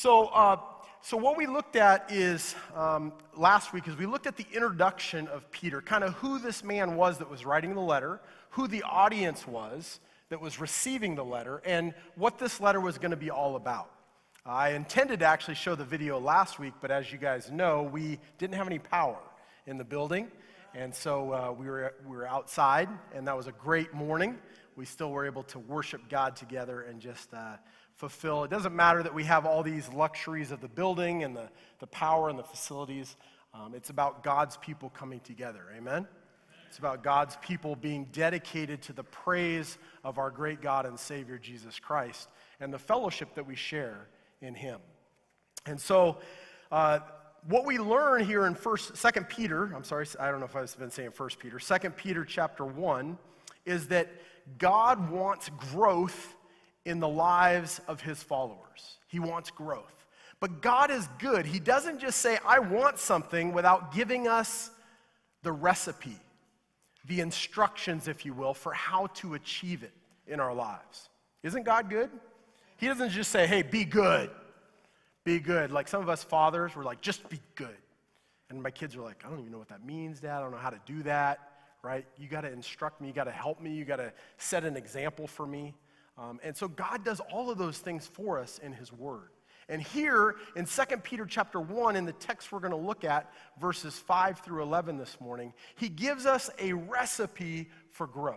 So, uh, so what we looked at is um, last week is we looked at the introduction of Peter, kind of who this man was that was writing the letter, who the audience was that was receiving the letter, and what this letter was going to be all about. I intended to actually show the video last week, but as you guys know, we didn't have any power in the building, and so uh, we, were, we were outside, and that was a great morning. We still were able to worship God together and just uh, fulfill. It doesn't matter that we have all these luxuries of the building and the, the power and the facilities. Um, it's about God's people coming together. Amen? It's about God's people being dedicated to the praise of our great God and Savior Jesus Christ and the fellowship that we share in Him. And so, uh, what we learn here in First, Second Peter, I'm sorry, I don't know if I've been saying First Peter, Second Peter chapter one, is that God wants growth in the lives of his followers. He wants growth. But God is good. He doesn't just say, I want something without giving us the recipe, the instructions, if you will, for how to achieve it in our lives. Isn't God good? He doesn't just say, hey, be good. Be good. Like some of us fathers, we're like, just be good. And my kids are like, I don't even know what that means, Dad. I don't know how to do that, right? You got to instruct me. You got to help me. You got to set an example for me. Um, and so God does all of those things for us in His Word. And here in 2 Peter chapter 1, in the text we're going to look at, verses 5 through 11 this morning, he gives us a recipe for growth.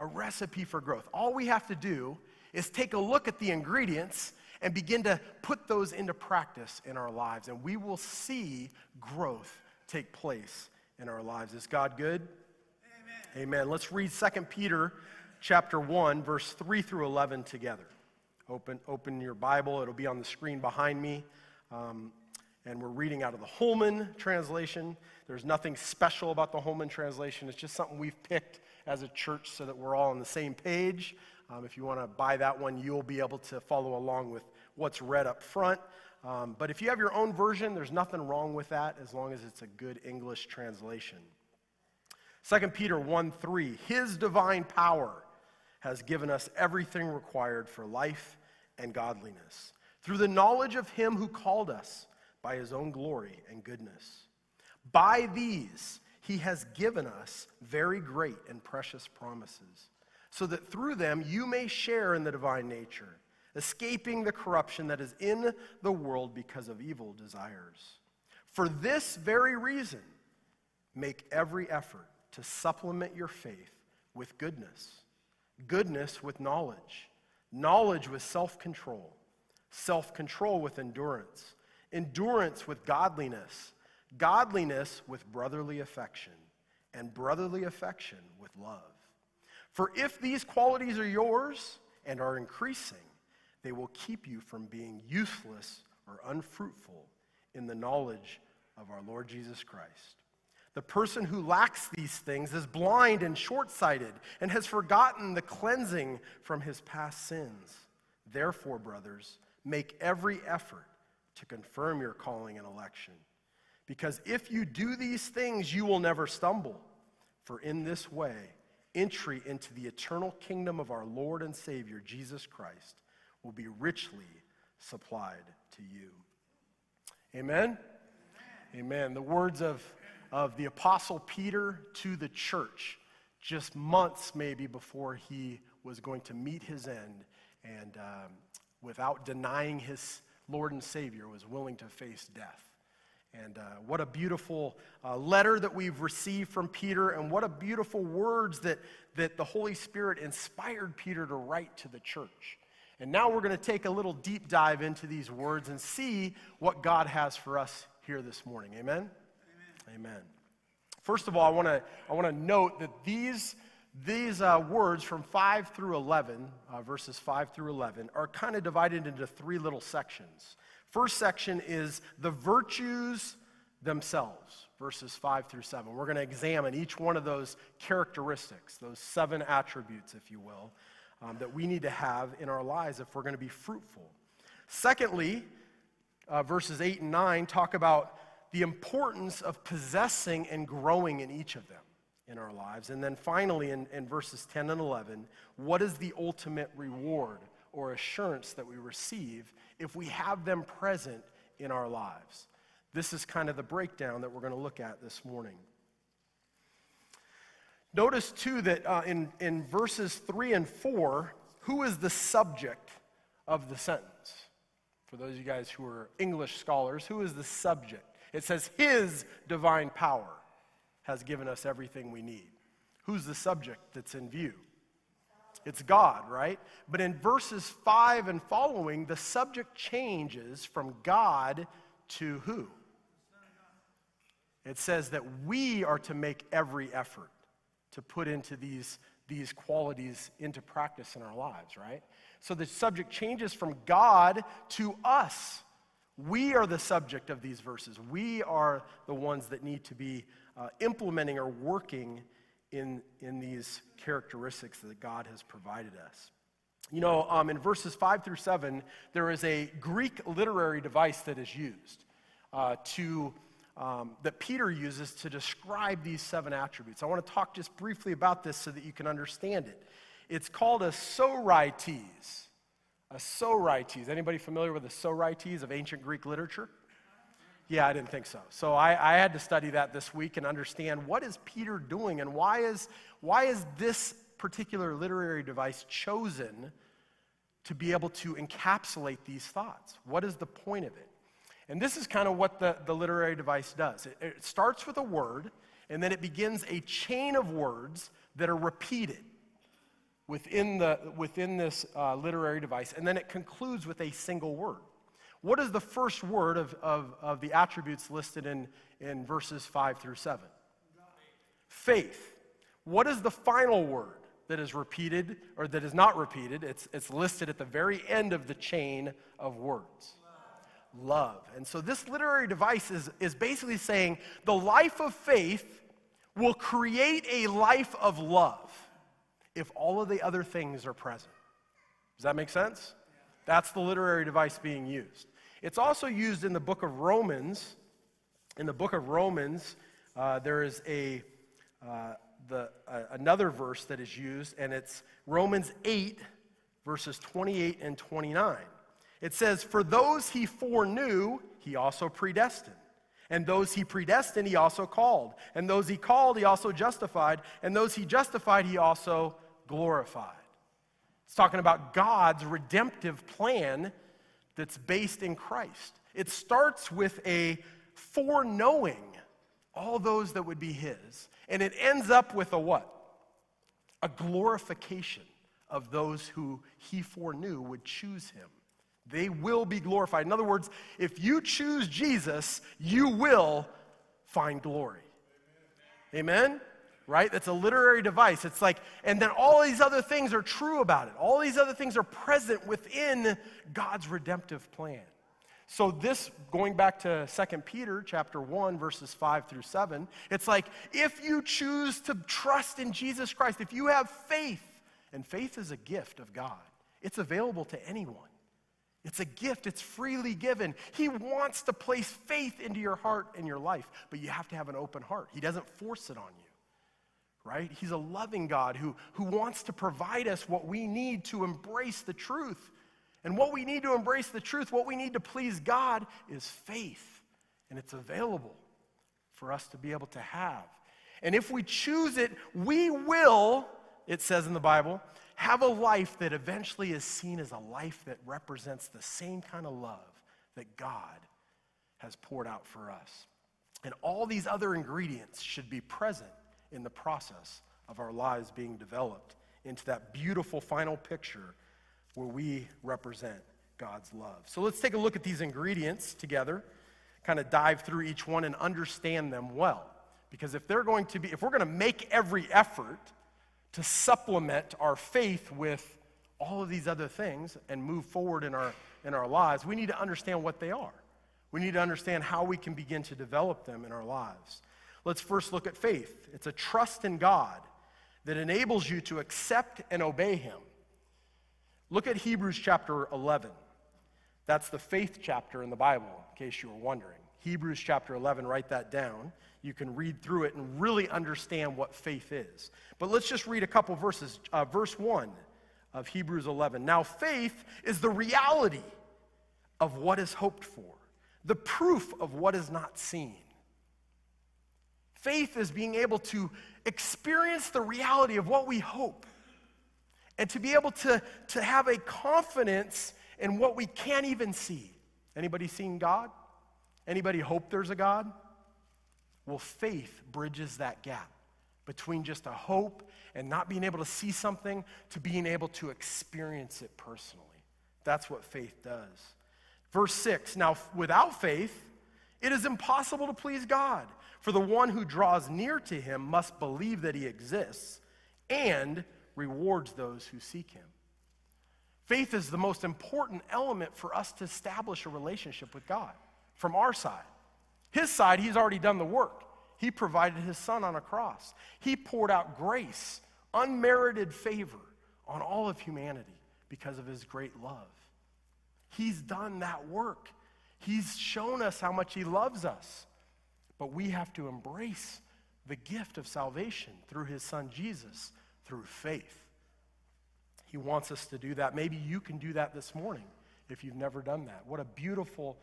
A recipe for growth. All we have to do is take a look at the ingredients and begin to put those into practice in our lives, and we will see growth take place in our lives. Is God good? Amen. Amen. Let's read 2 Peter chapter 1, verse 3 through 11 together. Open, open your Bible, it'll be on the screen behind me. Um, and we're reading out of the Holman translation. There's nothing special about the Holman translation, it's just something we've picked as a church so that we're all on the same page. Um, if you want to buy that one, you'll be able to follow along with what's read up front. Um, but if you have your own version, there's nothing wrong with that as long as it's a good English translation. 2 Peter 1 3, His divine power has given us everything required for life and godliness through the knowledge of him who called us by his own glory and goodness. By these, he has given us very great and precious promises, so that through them you may share in the divine nature, escaping the corruption that is in the world because of evil desires. For this very reason, make every effort to supplement your faith with goodness goodness with knowledge, knowledge with self control, self control with endurance, endurance with godliness, godliness with brotherly affection, and brotherly affection with love. For if these qualities are yours and are increasing, they will keep you from being useless or unfruitful in the knowledge of our Lord Jesus Christ. The person who lacks these things is blind and short sighted and has forgotten the cleansing from his past sins. Therefore, brothers, make every effort to confirm your calling and election. Because if you do these things, you will never stumble. For in this way, entry into the eternal kingdom of our Lord and Savior, Jesus Christ, will be richly supplied to you. Amen? Amen. Amen. The words of of the Apostle Peter to the church, just months maybe before he was going to meet his end, and um, without denying his Lord and Savior, was willing to face death. And uh, what a beautiful uh, letter that we've received from Peter, and what a beautiful words that, that the Holy Spirit inspired Peter to write to the church. And now we're going to take a little deep dive into these words and see what God has for us here this morning. Amen? Amen. First of all, I want to I want to note that these these uh, words from 5 through 11, uh, verses 5 through 11, are kind of divided into three little sections. First section is the virtues themselves, verses 5 through 7. We're going to examine each one of those characteristics, those seven attributes, if you will, um, that we need to have in our lives if we're going to be fruitful. Secondly, uh, verses 8 and 9 talk about the importance of possessing and growing in each of them in our lives. And then finally, in, in verses 10 and 11, what is the ultimate reward or assurance that we receive if we have them present in our lives. This is kind of the breakdown that we're going to look at this morning. Notice, too, that uh, in, in verses 3 and 4, who is the subject of the sentence? For those of you guys who are English scholars, who is the subject? It says, His divine power has given us everything we need. Who's the subject that's in view? It's God, right? But in verses 5 and following, the subject changes from God to who? It says that we are to make every effort to put into these, these qualities into practice in our lives, right? So the subject changes from God to us. We are the subject of these verses. We are the ones that need to be uh, implementing or working in, in these characteristics that God has provided us. You know, um, in verses 5 through 7, there is a Greek literary device that is used uh, to um, that Peter uses to describe these seven attributes. I want to talk just briefly about this so that you can understand it. It's called a sorites. A sorites. Anybody familiar with the sorites of ancient Greek literature? Yeah, I didn't think so. So I, I, had to study that this week and understand what is Peter doing and why is, why is this particular literary device chosen to be able to encapsulate these thoughts? What is the point of it? And this is kind of what the, the literary device does it, it starts with a word, and then it begins a chain of words that are repeated within, the, within this uh, literary device, and then it concludes with a single word. What is the first word of, of, of the attributes listed in, in verses 5 through 7? Faith. What is the final word that is repeated or that is not repeated? It's, it's listed at the very end of the chain of words love. And so this literary device is, is basically saying the life of faith will create a life of love if all of the other things are present. Does that make sense? That's the literary device being used. It's also used in the book of Romans. In the book of Romans, uh, there is a, uh, the, uh, another verse that is used, and it's Romans 8, verses 28 and 29. It says, For those he foreknew, he also predestined. And those he predestined, he also called. And those he called, he also justified. And those he justified, he also glorified. It's talking about God's redemptive plan that's based in Christ. It starts with a foreknowing all those that would be his. And it ends up with a what? A glorification of those who he foreknew would choose him. They will be glorified. In other words, if you choose Jesus, you will find glory. Amen? Right? That's a literary device. It's like, and then all these other things are true about it. All these other things are present within God's redemptive plan. So this going back to 2 Peter chapter 1 verses 5 through 7, it's like if you choose to trust in Jesus Christ, if you have faith, and faith is a gift of God. It's available to anyone. It's a gift, it's freely given. He wants to place faith into your heart and your life, but you have to have an open heart. He doesn't force it on you, right? He's a loving God who, who wants to provide us what we need to embrace the truth. And what we need to embrace the truth, what we need to please God is faith. And it's available for us to be able to have. And if we choose it, we will, it says in the Bible, have a life that eventually is seen as a life that represents the same kind of love that God has poured out for us. And all these other ingredients should be present in the process of our lives being developed into that beautiful final picture where we represent God's love. So let's take a look at these ingredients together, kind of dive through each one and understand them well. Because if they're going to be, if we're going to make every effort to supplement our faith with all of these other things and move forward in our, in our lives, we need to understand what they are. We need to understand how we can begin to develop them in our lives. Let's first look at faith. It's a trust in God that enables you to accept and obey Him. Look at Hebrews chapter 11. That's the faith chapter in the Bible, in case you were wondering. Hebrews chapter 11, write that down you can read through it and really understand what faith is. But let's just read a couple verses. Uh, verse 1 of Hebrews 11. Now, faith is the reality of what is hoped for, the proof of what is not seen. Faith is being able to experience the reality of what we hope and to be able to, to have a confidence in what we can't even see. Anybody seen God? Anybody hope there's a God? Well, faith bridges that gap between just a hope and not being able to see something to being able to experience it personally. That's what faith does. Verse 6 Now, without faith, it is impossible to please God, for the one who draws near to him must believe that he exists and rewards those who seek him. Faith is the most important element for us to establish a relationship with God from our side. His side, he's already done the work. He provided his son on a cross. He poured out grace, unmerited favor on all of humanity because of his great love. He's done that work. He's shown us how much he loves us. But we have to embrace the gift of salvation through his son Jesus through faith. He wants us to do that. Maybe you can do that this morning if you've never done that. What a beautiful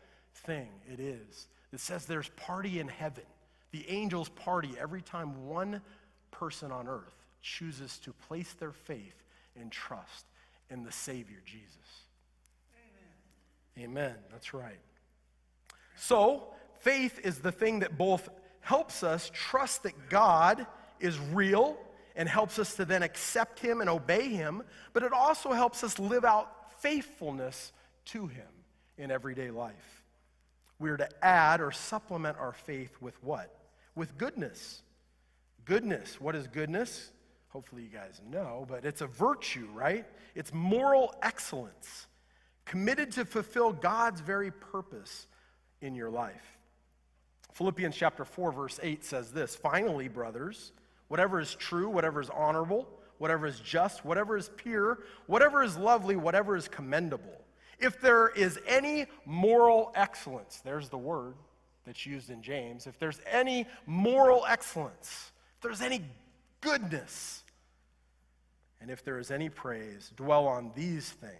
thing it is. It says there's party in heaven. The angels party every time one person on earth chooses to place their faith and trust in the Savior Jesus. Amen. Amen. That's right. So, faith is the thing that both helps us trust that God is real and helps us to then accept Him and obey Him, but it also helps us live out faithfulness to Him in everyday life. We are to add or supplement our faith with what? With goodness. Goodness. What is goodness? Hopefully, you guys know, but it's a virtue, right? It's moral excellence, committed to fulfill God's very purpose in your life. Philippians chapter 4, verse 8 says this Finally, brothers, whatever is true, whatever is honorable, whatever is just, whatever is pure, whatever is lovely, whatever is commendable. If there is any moral excellence, there's the word that's used in James. If there's any moral excellence, if there's any goodness, and if there is any praise, dwell on these things,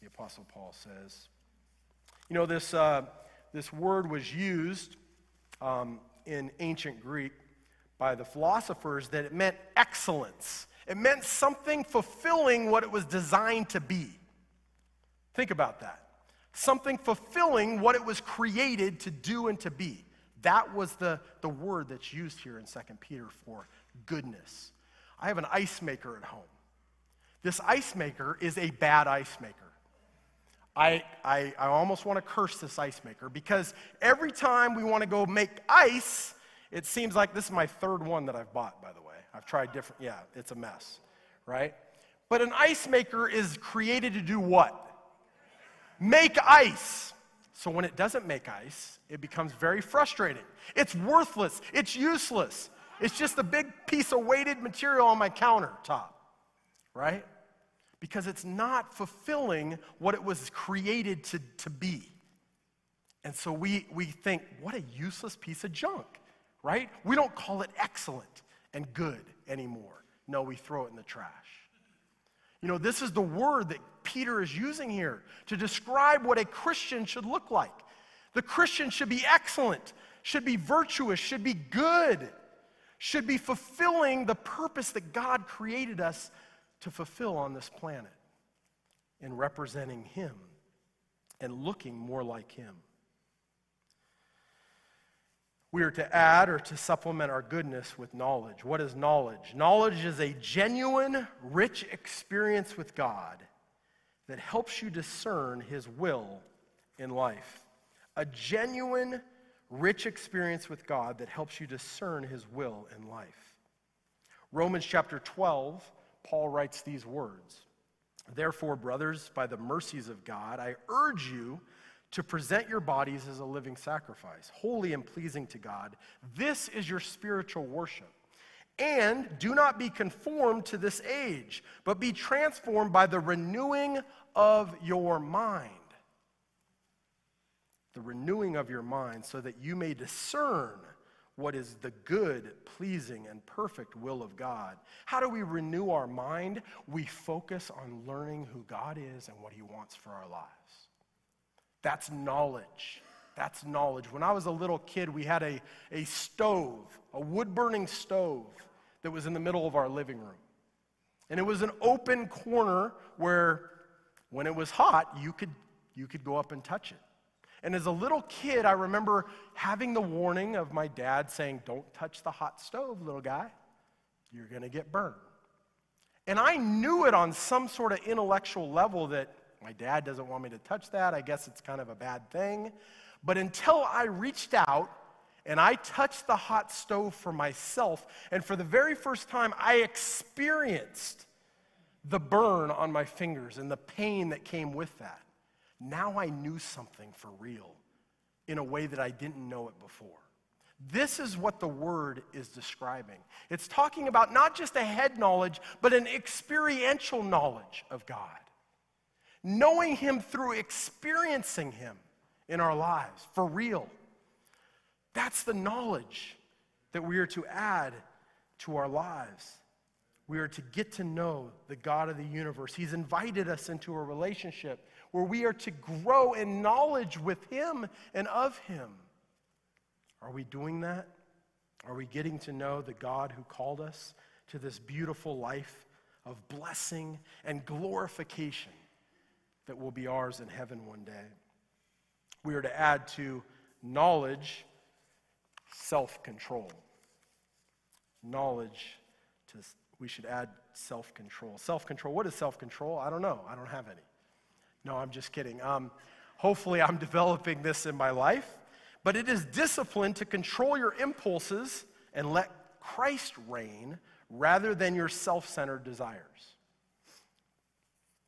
the Apostle Paul says. You know, this, uh, this word was used um, in ancient Greek by the philosophers that it meant excellence. It meant something fulfilling what it was designed to be. Think about that. Something fulfilling what it was created to do and to be. That was the, the word that's used here in 2 Peter for goodness. I have an ice maker at home. This ice maker is a bad ice maker. I, I, I almost want to curse this ice maker because every time we want to go make ice, it seems like this is my third one that I've bought, by the way. I've tried different, yeah, it's a mess, right? But an ice maker is created to do what? Make ice. So when it doesn't make ice, it becomes very frustrating. It's worthless, it's useless. It's just a big piece of weighted material on my countertop, right? Because it's not fulfilling what it was created to, to be. And so we, we think, what a useless piece of junk right? We don't call it excellent and good anymore. No, we throw it in the trash. You know, this is the word that Peter is using here to describe what a Christian should look like. The Christian should be excellent, should be virtuous, should be good, should be fulfilling the purpose that God created us to fulfill on this planet in representing Him and looking more like Him. We are to add or to supplement our goodness with knowledge. What is knowledge? Knowledge is a genuine, rich experience with God that helps you discern His will in life. A genuine, rich experience with God that helps you discern His will in life. Romans chapter 12, Paul writes these words Therefore, brothers, by the mercies of God, I urge you to present your bodies as a living sacrifice, holy and pleasing to God. This is your spiritual worship. And do not be conformed to this age, but be transformed by the renewing of your mind. The renewing of your mind, so that you may discern what is the good, pleasing, and perfect will of God. How do we renew our mind? We focus on learning who God is and what He wants for our lives. That's knowledge. That's knowledge. When I was a little kid, we had a, a stove, a wood burning stove that was in the middle of our living room. And it was an open corner where, when it was hot, you could, you could go up and touch it. And as a little kid, I remember having the warning of my dad saying, Don't touch the hot stove, little guy. You're going to get burned. And I knew it on some sort of intellectual level that my dad doesn't want me to touch that. I guess it's kind of a bad thing. But until I reached out and I touched the hot stove for myself, and for the very first time, I experienced the burn on my fingers and the pain that came with that. Now I knew something for real in a way that I didn't know it before. This is what the word is describing. It's talking about not just a head knowledge, but an experiential knowledge of God. Knowing Him through experiencing Him in our lives for real. That's the knowledge that we are to add to our lives. We are to get to know the God of the universe. He's invited us into a relationship where we are to grow in knowledge with Him and of Him. Are we doing that? Are we getting to know the God who called us to this beautiful life of blessing and glorification that will be ours in heaven one day? We are to add to knowledge self control. Knowledge to, we should add self control. Self control, what is self control? I don't know. I don't have any. No, I'm just kidding. Um, hopefully, I'm developing this in my life. But it is discipline to control your impulses and let Christ reign rather than your self centered desires.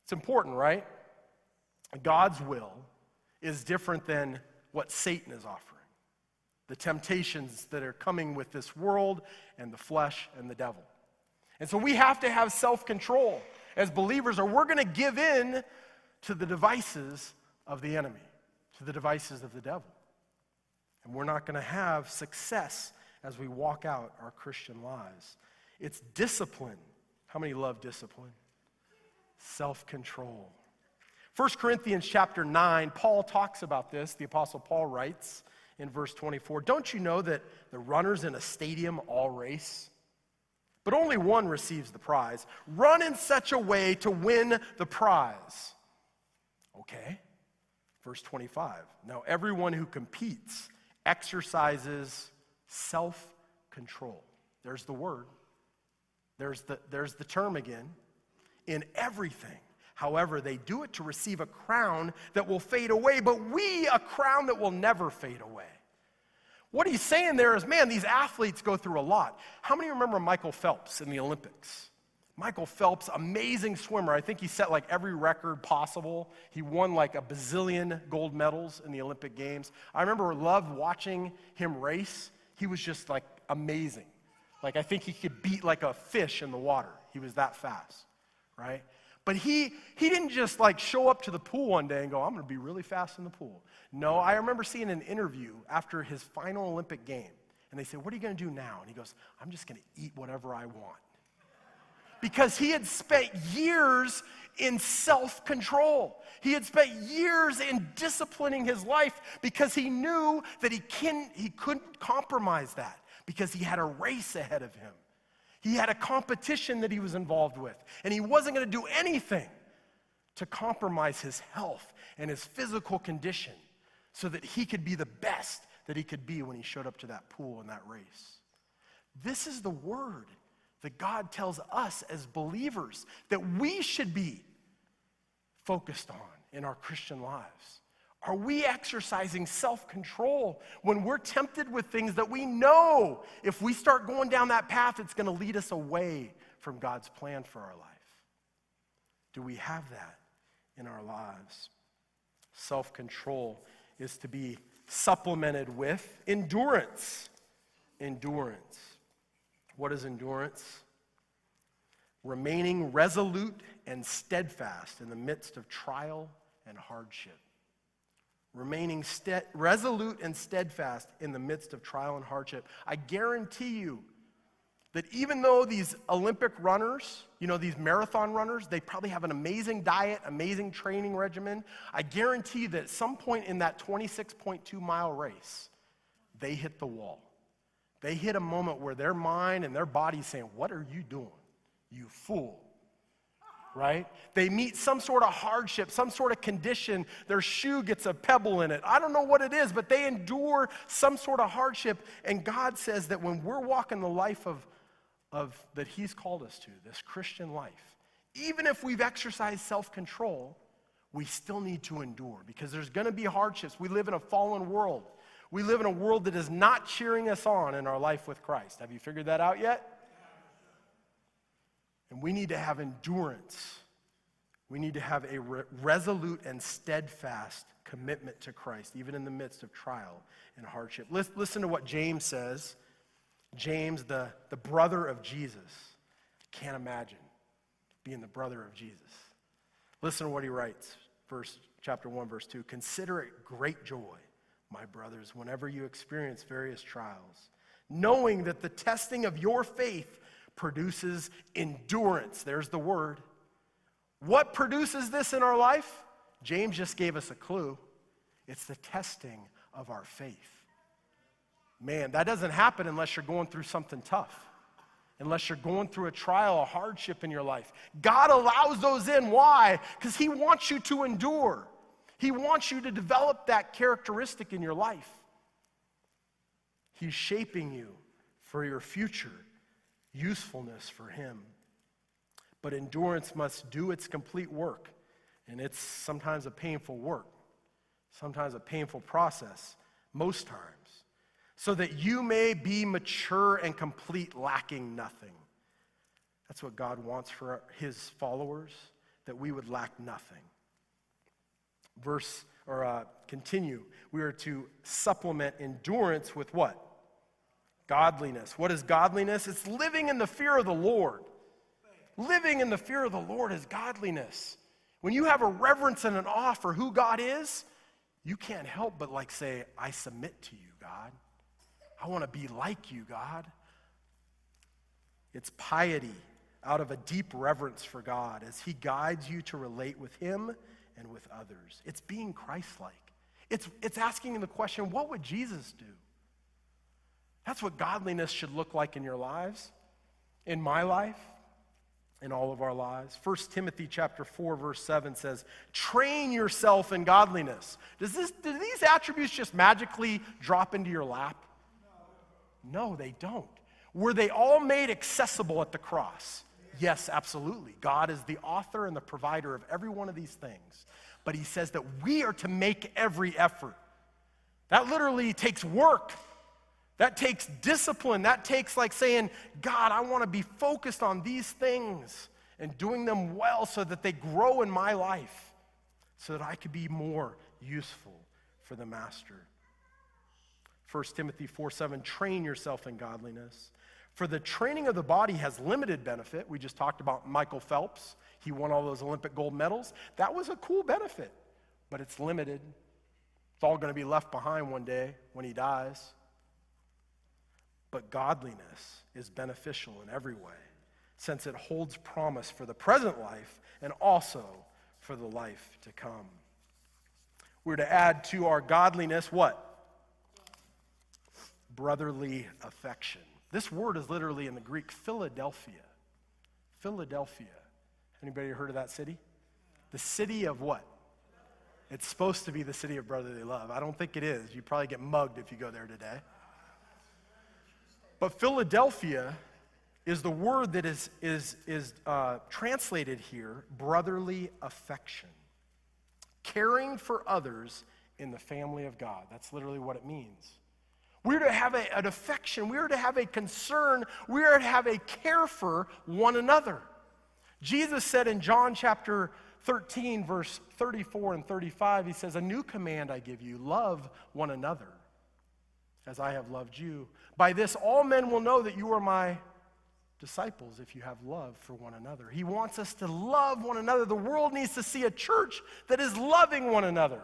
It's important, right? God's will is different than what Satan is offering the temptations that are coming with this world and the flesh and the devil. And so we have to have self control as believers, or we're going to give in to the devices of the enemy, to the devices of the devil. And we're not going to have success as we walk out our Christian lives. It's discipline. How many love discipline? Self control. 1 Corinthians chapter 9, Paul talks about this. The Apostle Paul writes in verse 24 Don't you know that the runners in a stadium all race? But only one receives the prize. Run in such a way to win the prize. Okay. Verse 25. Now, everyone who competes exercises self control. There's the word, there's the, there's the term again. In everything. However, they do it to receive a crown that will fade away, but we a crown that will never fade away. What he's saying there is, man, these athletes go through a lot. How many remember Michael Phelps in the Olympics? Michael Phelps, amazing swimmer. I think he set like every record possible. He won like a bazillion gold medals in the Olympic Games. I remember loved watching him race. He was just like amazing. Like I think he could beat like a fish in the water. He was that fast, right? But he he didn't just like show up to the pool one day and go, "I'm going to be really fast in the pool." No, I remember seeing an interview after his final Olympic game. And they said, "What are you going to do now?" And he goes, "I'm just going to eat whatever I want." because he had spent years in self control. He had spent years in disciplining his life because he knew that he, can, he couldn't compromise that because he had a race ahead of him. He had a competition that he was involved with, and he wasn't going to do anything to compromise his health and his physical condition so that he could be the best that he could be when he showed up to that pool in that race. This is the word that God tells us as believers that we should be focused on in our Christian lives? Are we exercising self control when we're tempted with things that we know if we start going down that path, it's going to lead us away from God's plan for our life? Do we have that in our lives? Self control is to be supplemented with endurance. Endurance. What is endurance? Remaining resolute and steadfast in the midst of trial and hardship. Remaining ste- resolute and steadfast in the midst of trial and hardship. I guarantee you that even though these Olympic runners, you know, these marathon runners, they probably have an amazing diet, amazing training regimen. I guarantee that at some point in that 26.2 mile race, they hit the wall. They hit a moment where their mind and their body saying, What are you doing, you fool? Right? They meet some sort of hardship, some sort of condition. Their shoe gets a pebble in it. I don't know what it is, but they endure some sort of hardship. And God says that when we're walking the life of, of that He's called us to, this Christian life, even if we've exercised self control, we still need to endure because there's going to be hardships. We live in a fallen world. We live in a world that is not cheering us on in our life with Christ. Have you figured that out yet? And we need to have endurance. We need to have a re- resolute and steadfast commitment to Christ, even in the midst of trial and hardship. Listen to what James says. James, the, the brother of Jesus. Can't imagine being the brother of Jesus. Listen to what he writes, verse, chapter 1, verse 2. Consider it great joy, my brothers, whenever you experience various trials, knowing that the testing of your faith produces endurance. There's the word. What produces this in our life? James just gave us a clue. It's the testing of our faith. Man, that doesn't happen unless you're going through something tough, unless you're going through a trial, a hardship in your life. God allows those in. Why? Because He wants you to endure, He wants you to develop that characteristic in your life. He's shaping you for your future usefulness for him. But endurance must do its complete work, and it's sometimes a painful work, sometimes a painful process, most times, so that you may be mature and complete, lacking nothing. That's what God wants for his followers, that we would lack nothing. Verse, or uh, continue, we are to supplement endurance with what? Godliness. What is godliness? It's living in the fear of the Lord. Living in the fear of the Lord is godliness. When you have a reverence and an awe for who God is, you can't help but like say, I submit to you, God. I want to be like you, God. It's piety out of a deep reverence for God as He guides you to relate with Him and with others. It's being Christ like. It's, it's asking the question, what would Jesus do? That's what godliness should look like in your lives, in my life, in all of our lives. 1 Timothy chapter 4 verse 7 says, "Train yourself in godliness." Does this do these attributes just magically drop into your lap? No, they don't. Were they all made accessible at the cross? Yes, absolutely. God is the author and the provider of every one of these things. But he says that we are to make every effort. That literally takes work. That takes discipline. That takes like saying, God, I want to be focused on these things and doing them well so that they grow in my life, so that I could be more useful for the master. 1 Timothy 4 7, train yourself in godliness. For the training of the body has limited benefit. We just talked about Michael Phelps. He won all those Olympic gold medals. That was a cool benefit, but it's limited. It's all going to be left behind one day when he dies. But godliness is beneficial in every way, since it holds promise for the present life and also for the life to come. We're to add to our godliness what? Brotherly affection. This word is literally in the Greek Philadelphia. Philadelphia. Anybody heard of that city? The city of what? It's supposed to be the city of brotherly love. I don't think it is. You probably get mugged if you go there today. But Philadelphia is the word that is, is, is uh, translated here brotherly affection. Caring for others in the family of God. That's literally what it means. We're to have a, an affection, we are to have a concern, we are to have a care for one another. Jesus said in John chapter 13, verse 34 and 35, he says, A new command I give you love one another as I have loved you. By this, all men will know that you are my disciples if you have love for one another. He wants us to love one another. The world needs to see a church that is loving one another.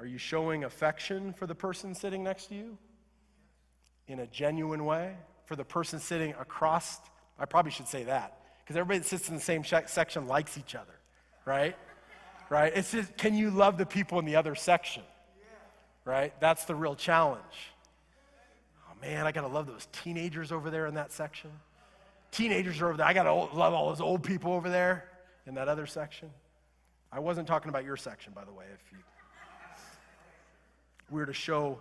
Are you showing affection for the person sitting next to you? In a genuine way? For the person sitting across, I probably should say that, because everybody that sits in the same section likes each other, right? Right? It's just, can you love the people in the other section? Right? That's the real challenge. Oh man, I gotta love those teenagers over there in that section. Teenagers are over there. I gotta love all those old people over there in that other section. I wasn't talking about your section, by the way, if you we're to show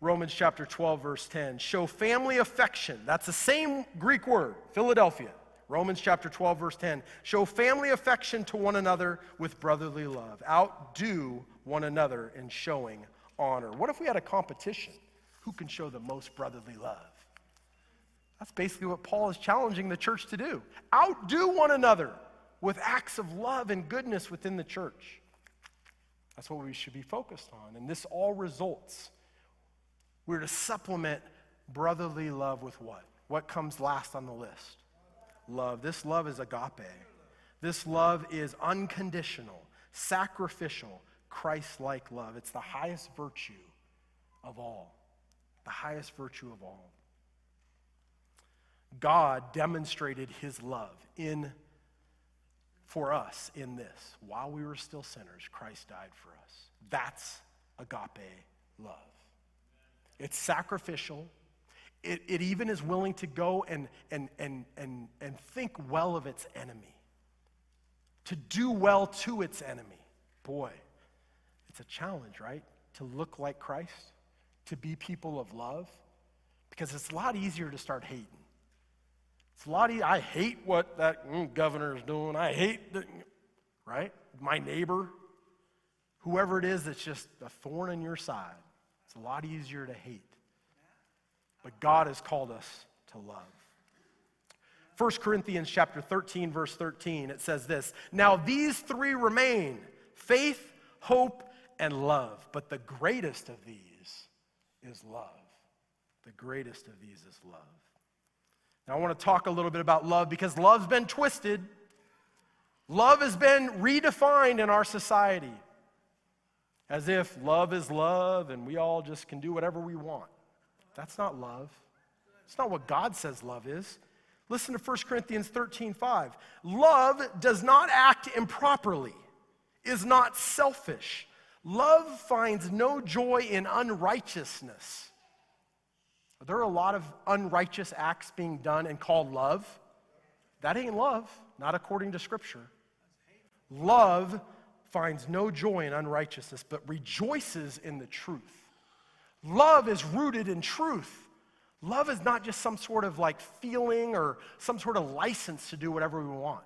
Romans chapter 12, verse 10. Show family affection. That's the same Greek word, Philadelphia. Romans chapter 12, verse 10. Show family affection to one another with brotherly love. Outdo one another in showing honor. What if we had a competition? Who can show the most brotherly love? That's basically what Paul is challenging the church to do. Outdo one another with acts of love and goodness within the church. That's what we should be focused on. And this all results. We're to supplement brotherly love with what? What comes last on the list? Love. This love is agape. This love is unconditional, sacrificial, Christ like love. It's the highest virtue of all. The highest virtue of all. God demonstrated his love in for us in this. While we were still sinners, Christ died for us. That's agape love. It's sacrificial. It, it even is willing to go and, and, and, and, and think well of its enemy, to do well to its enemy. Boy, it's a challenge, right? To look like Christ, to be people of love, because it's a lot easier to start hating. It's a lot easier. I hate what that mm, governor is doing. I hate, the, right? My neighbor, whoever it is that's just a thorn in your side. It's a lot easier to hate. But God has called us to love. 1 Corinthians chapter 13 verse 13 it says this, "Now these three remain: faith, hope, and love, but the greatest of these is love." The greatest of these is love. Now, I want to talk a little bit about love because love's been twisted. Love has been redefined in our society as if love is love and we all just can do whatever we want. That's not love. It's not what God says love is. Listen to 1 Corinthians 13 5. Love does not act improperly, is not selfish. Love finds no joy in unrighteousness are there a lot of unrighteous acts being done and called love? That ain't love, not according to Scripture. Love finds no joy in unrighteousness, but rejoices in the truth. Love is rooted in truth. Love is not just some sort of like feeling or some sort of license to do whatever we want.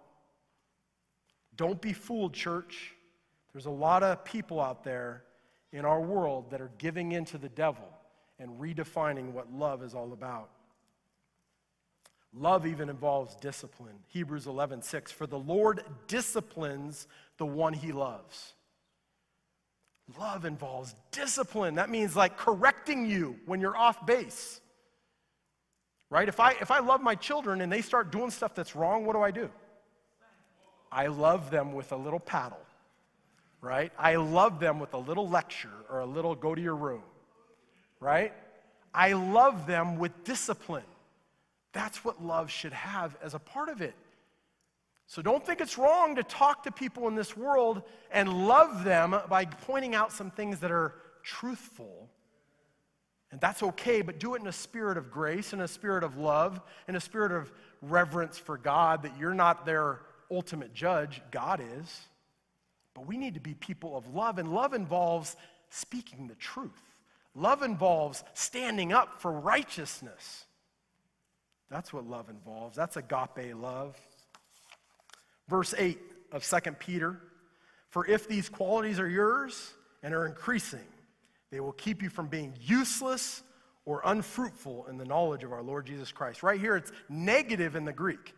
Don't be fooled, church. There's a lot of people out there in our world that are giving in to the devil and redefining what love is all about. Love even involves discipline. Hebrews 11:6 For the Lord disciplines the one he loves. Love involves discipline. That means like correcting you when you're off base. Right? If I if I love my children and they start doing stuff that's wrong, what do I do? I love them with a little paddle. Right? I love them with a little lecture or a little go to your room right? I love them with discipline. That's what love should have as a part of it. So don't think it's wrong to talk to people in this world and love them by pointing out some things that are truthful. And that's okay, but do it in a spirit of grace, in a spirit of love, in a spirit of reverence for God, that you're not their ultimate judge, God is. But we need to be people of love, and love involves speaking the truth. Love involves standing up for righteousness. That's what love involves. That's agape love. Verse 8 of 2 Peter For if these qualities are yours and are increasing, they will keep you from being useless or unfruitful in the knowledge of our Lord Jesus Christ. Right here, it's negative in the Greek.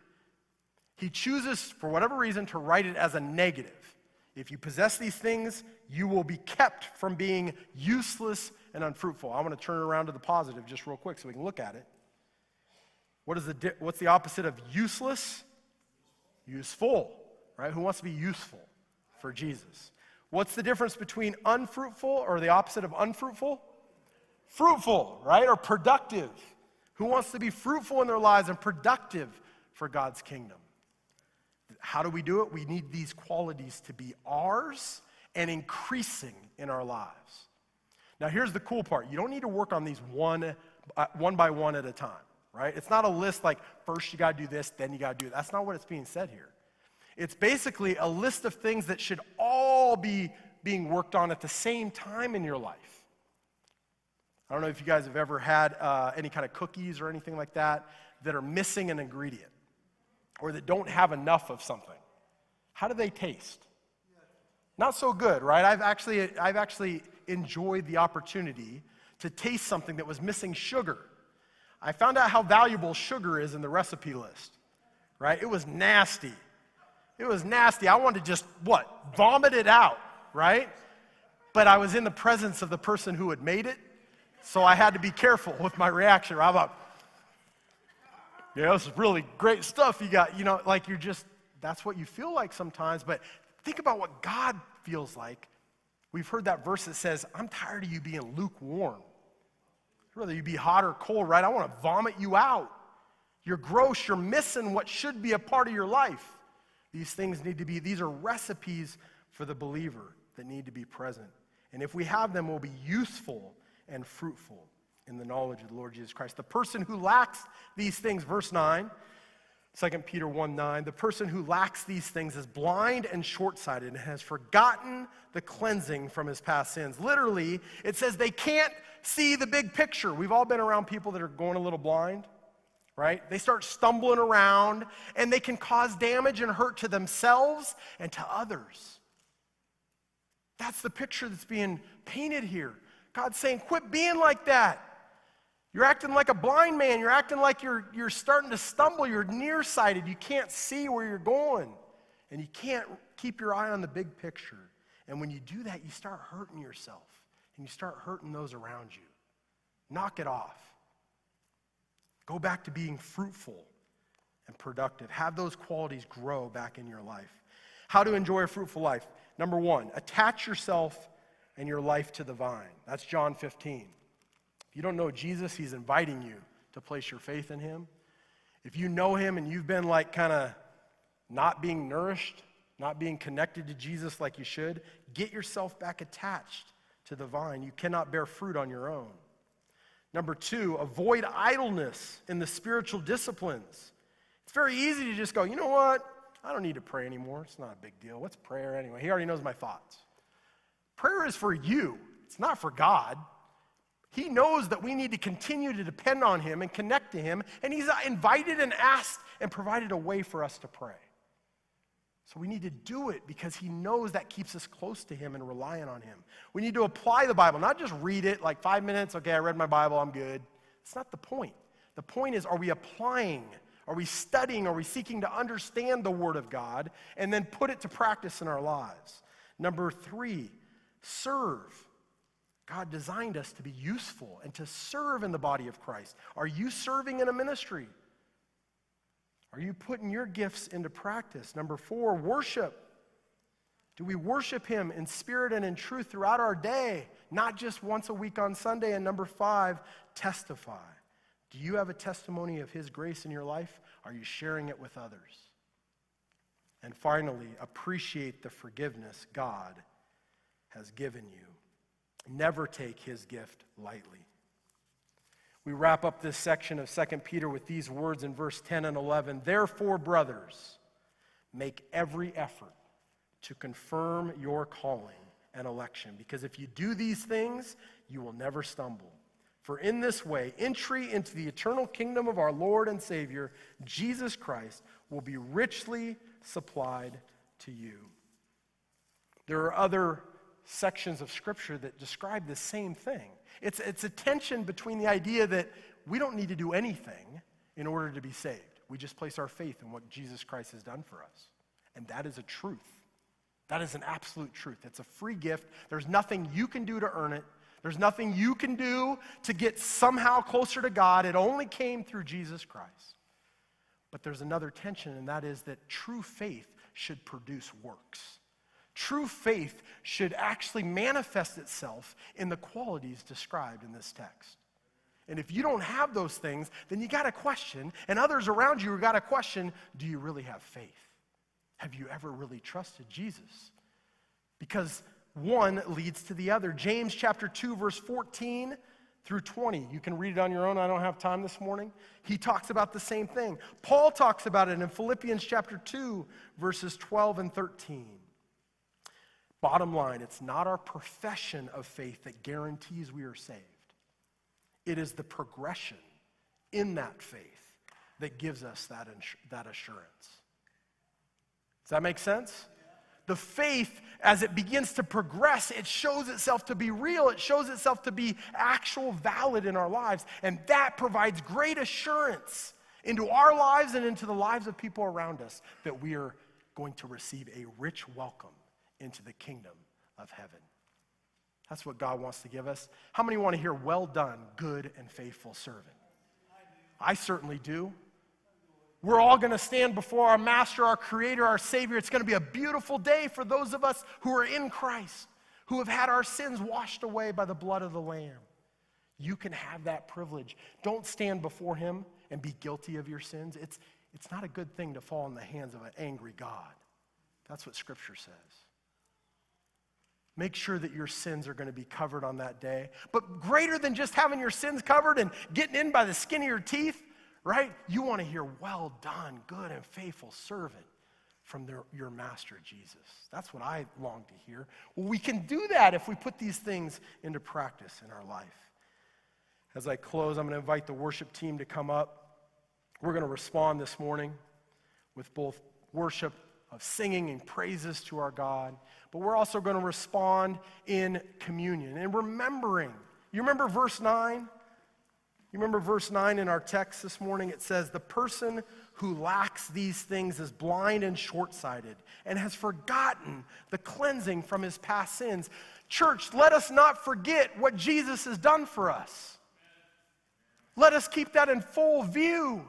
He chooses, for whatever reason, to write it as a negative. If you possess these things, you will be kept from being useless and unfruitful. I want to turn around to the positive just real quick so we can look at it. What is the, what's the opposite of useless? Useful, right? Who wants to be useful for Jesus? What's the difference between unfruitful or the opposite of unfruitful? Fruitful, right? Or productive. Who wants to be fruitful in their lives and productive for God's kingdom? How do we do it? We need these qualities to be ours and increasing in our lives. Now, here's the cool part you don't need to work on these one, uh, one by one at a time, right? It's not a list like first you got to do this, then you got to do that. That's not what it's being said here. It's basically a list of things that should all be being worked on at the same time in your life. I don't know if you guys have ever had uh, any kind of cookies or anything like that that are missing an ingredient or that don't have enough of something. How do they taste? Not so good, right? I've actually, I've actually enjoyed the opportunity to taste something that was missing sugar. I found out how valuable sugar is in the recipe list, right? It was nasty. It was nasty. I wanted to just, what, vomit it out, right? But I was in the presence of the person who had made it, so I had to be careful with my reaction. I'm like, yeah, this is really great stuff you got. You know, like you're just, that's what you feel like sometimes. But think about what God feels like. We've heard that verse that says, I'm tired of you being lukewarm. Whether you be hot or cold, right? I want to vomit you out. You're gross. You're missing what should be a part of your life. These things need to be, these are recipes for the believer that need to be present. And if we have them, we'll be useful and fruitful in the knowledge of the Lord Jesus Christ. The person who lacks these things, verse 9, 2 Peter 1 9, the person who lacks these things is blind and short sighted and has forgotten the cleansing from his past sins. Literally, it says they can't see the big picture. We've all been around people that are going a little blind right? They start stumbling around and they can cause damage and hurt to themselves and to others. That's the picture that's being painted here. God's saying, quit being like that. You're acting like a blind man. You're acting like you're, you're starting to stumble. You're nearsighted. You can't see where you're going. And you can't keep your eye on the big picture. And when you do that, you start hurting yourself and you start hurting those around you. Knock it off. Go back to being fruitful and productive. Have those qualities grow back in your life. How to enjoy a fruitful life. Number one, attach yourself and your life to the vine. That's John 15. You don't know Jesus, he's inviting you to place your faith in him. If you know him and you've been like kind of not being nourished, not being connected to Jesus like you should, get yourself back attached to the vine. You cannot bear fruit on your own. Number two, avoid idleness in the spiritual disciplines. It's very easy to just go, you know what? I don't need to pray anymore. It's not a big deal. What's prayer anyway? He already knows my thoughts. Prayer is for you, it's not for God. He knows that we need to continue to depend on Him and connect to Him, and He's invited and asked and provided a way for us to pray. So we need to do it because he knows that keeps us close to him and reliant on him. We need to apply the Bible, not just read it like five minutes, okay, I read my Bible, I'm good. It's not the point. The point is, are we applying? Are we studying? Are we seeking to understand the Word of God and then put it to practice in our lives? Number three, serve. God designed us to be useful and to serve in the body of Christ. Are you serving in a ministry? Are you putting your gifts into practice? Number four, worship. Do we worship Him in spirit and in truth throughout our day, not just once a week on Sunday? And number five, testify. Do you have a testimony of His grace in your life? Are you sharing it with others? And finally, appreciate the forgiveness God has given you. Never take His gift lightly. We wrap up this section of 2 Peter with these words in verse 10 and 11. Therefore, brothers, make every effort to confirm your calling and election, because if you do these things, you will never stumble. For in this way, entry into the eternal kingdom of our Lord and Savior, Jesus Christ, will be richly supplied to you. There are other sections of Scripture that describe the same thing. It's, it's a tension between the idea that we don't need to do anything in order to be saved. We just place our faith in what Jesus Christ has done for us. And that is a truth. That is an absolute truth. It's a free gift. There's nothing you can do to earn it. There's nothing you can do to get somehow closer to God. It only came through Jesus Christ. But there's another tension, and that is that true faith should produce works. True faith should actually manifest itself in the qualities described in this text. And if you don't have those things, then you got to question, and others around you got to question do you really have faith? Have you ever really trusted Jesus? Because one leads to the other. James chapter 2, verse 14 through 20. You can read it on your own. I don't have time this morning. He talks about the same thing. Paul talks about it in Philippians chapter 2, verses 12 and 13. Bottom line, it's not our profession of faith that guarantees we are saved. It is the progression in that faith that gives us that, that assurance. Does that make sense? The faith, as it begins to progress, it shows itself to be real. It shows itself to be actual, valid in our lives. And that provides great assurance into our lives and into the lives of people around us that we are going to receive a rich welcome into the kingdom of heaven. That's what God wants to give us. How many want to hear, well done, good and faithful servant? I certainly do. We're all going to stand before our Master, our Creator, our Savior. It's going to be a beautiful day for those of us who are in Christ, who have had our sins washed away by the blood of the Lamb. You can have that privilege. Don't stand before Him and be guilty of your sins. It's, it's not a good thing to fall in the hands of an angry God. That's what Scripture says. Make sure that your sins are going to be covered on that day. But greater than just having your sins covered and getting in by the skin of your teeth, right? You want to hear, well done, good and faithful servant from their, your master Jesus. That's what I long to hear. Well, we can do that if we put these things into practice in our life. As I close, I'm going to invite the worship team to come up. We're going to respond this morning with both worship of singing and praises to our God, but we're also going to respond in communion and remembering. You remember verse 9? You remember verse 9 in our text this morning? It says, The person who lacks these things is blind and short sighted and has forgotten the cleansing from his past sins. Church, let us not forget what Jesus has done for us. Let us keep that in full view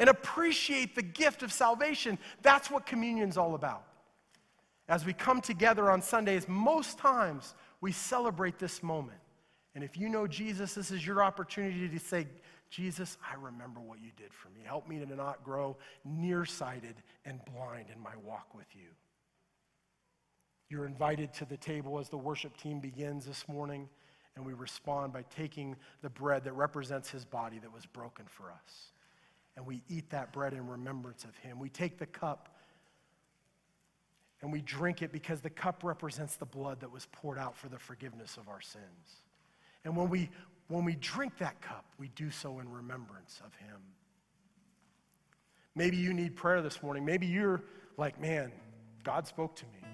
and appreciate the gift of salvation. That's what communion's all about. As we come together on Sundays, most times we celebrate this moment. And if you know Jesus, this is your opportunity to say, Jesus, I remember what you did for me. Help me to not grow nearsighted and blind in my walk with you. You're invited to the table as the worship team begins this morning, and we respond by taking the bread that represents his body that was broken for us and we eat that bread in remembrance of him. We take the cup and we drink it because the cup represents the blood that was poured out for the forgiveness of our sins. And when we, when we drink that cup, we do so in remembrance of him. Maybe you need prayer this morning. Maybe you're like, man, God spoke to me,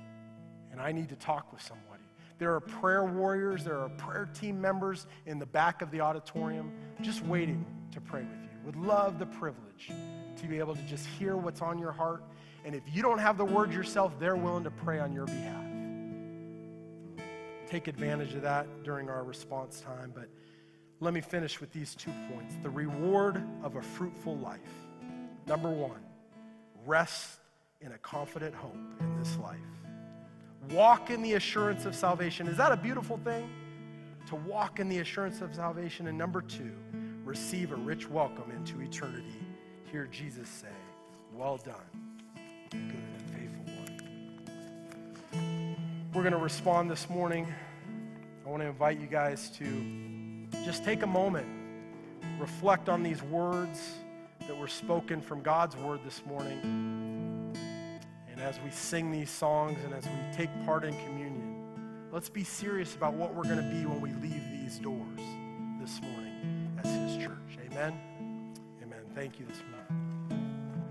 and I need to talk with somebody. There are prayer warriors, there are prayer team members in the back of the auditorium just waiting to pray with you would love the privilege to be able to just hear what's on your heart. And if you don't have the words yourself, they're willing to pray on your behalf. Take advantage of that during our response time. But let me finish with these two points the reward of a fruitful life. Number one, rest in a confident hope in this life. Walk in the assurance of salvation. Is that a beautiful thing? To walk in the assurance of salvation. And number two, receive a rich welcome into eternity. Hear Jesus say, Well done, good and faithful one. We're going to respond this morning. I want to invite you guys to just take a moment, reflect on these words that were spoken from God's word this morning. And as we sing these songs and as we take part in communion, let's be serious about what we're going to be when we leave these doors this morning. Amen. Amen. Thank you this morning.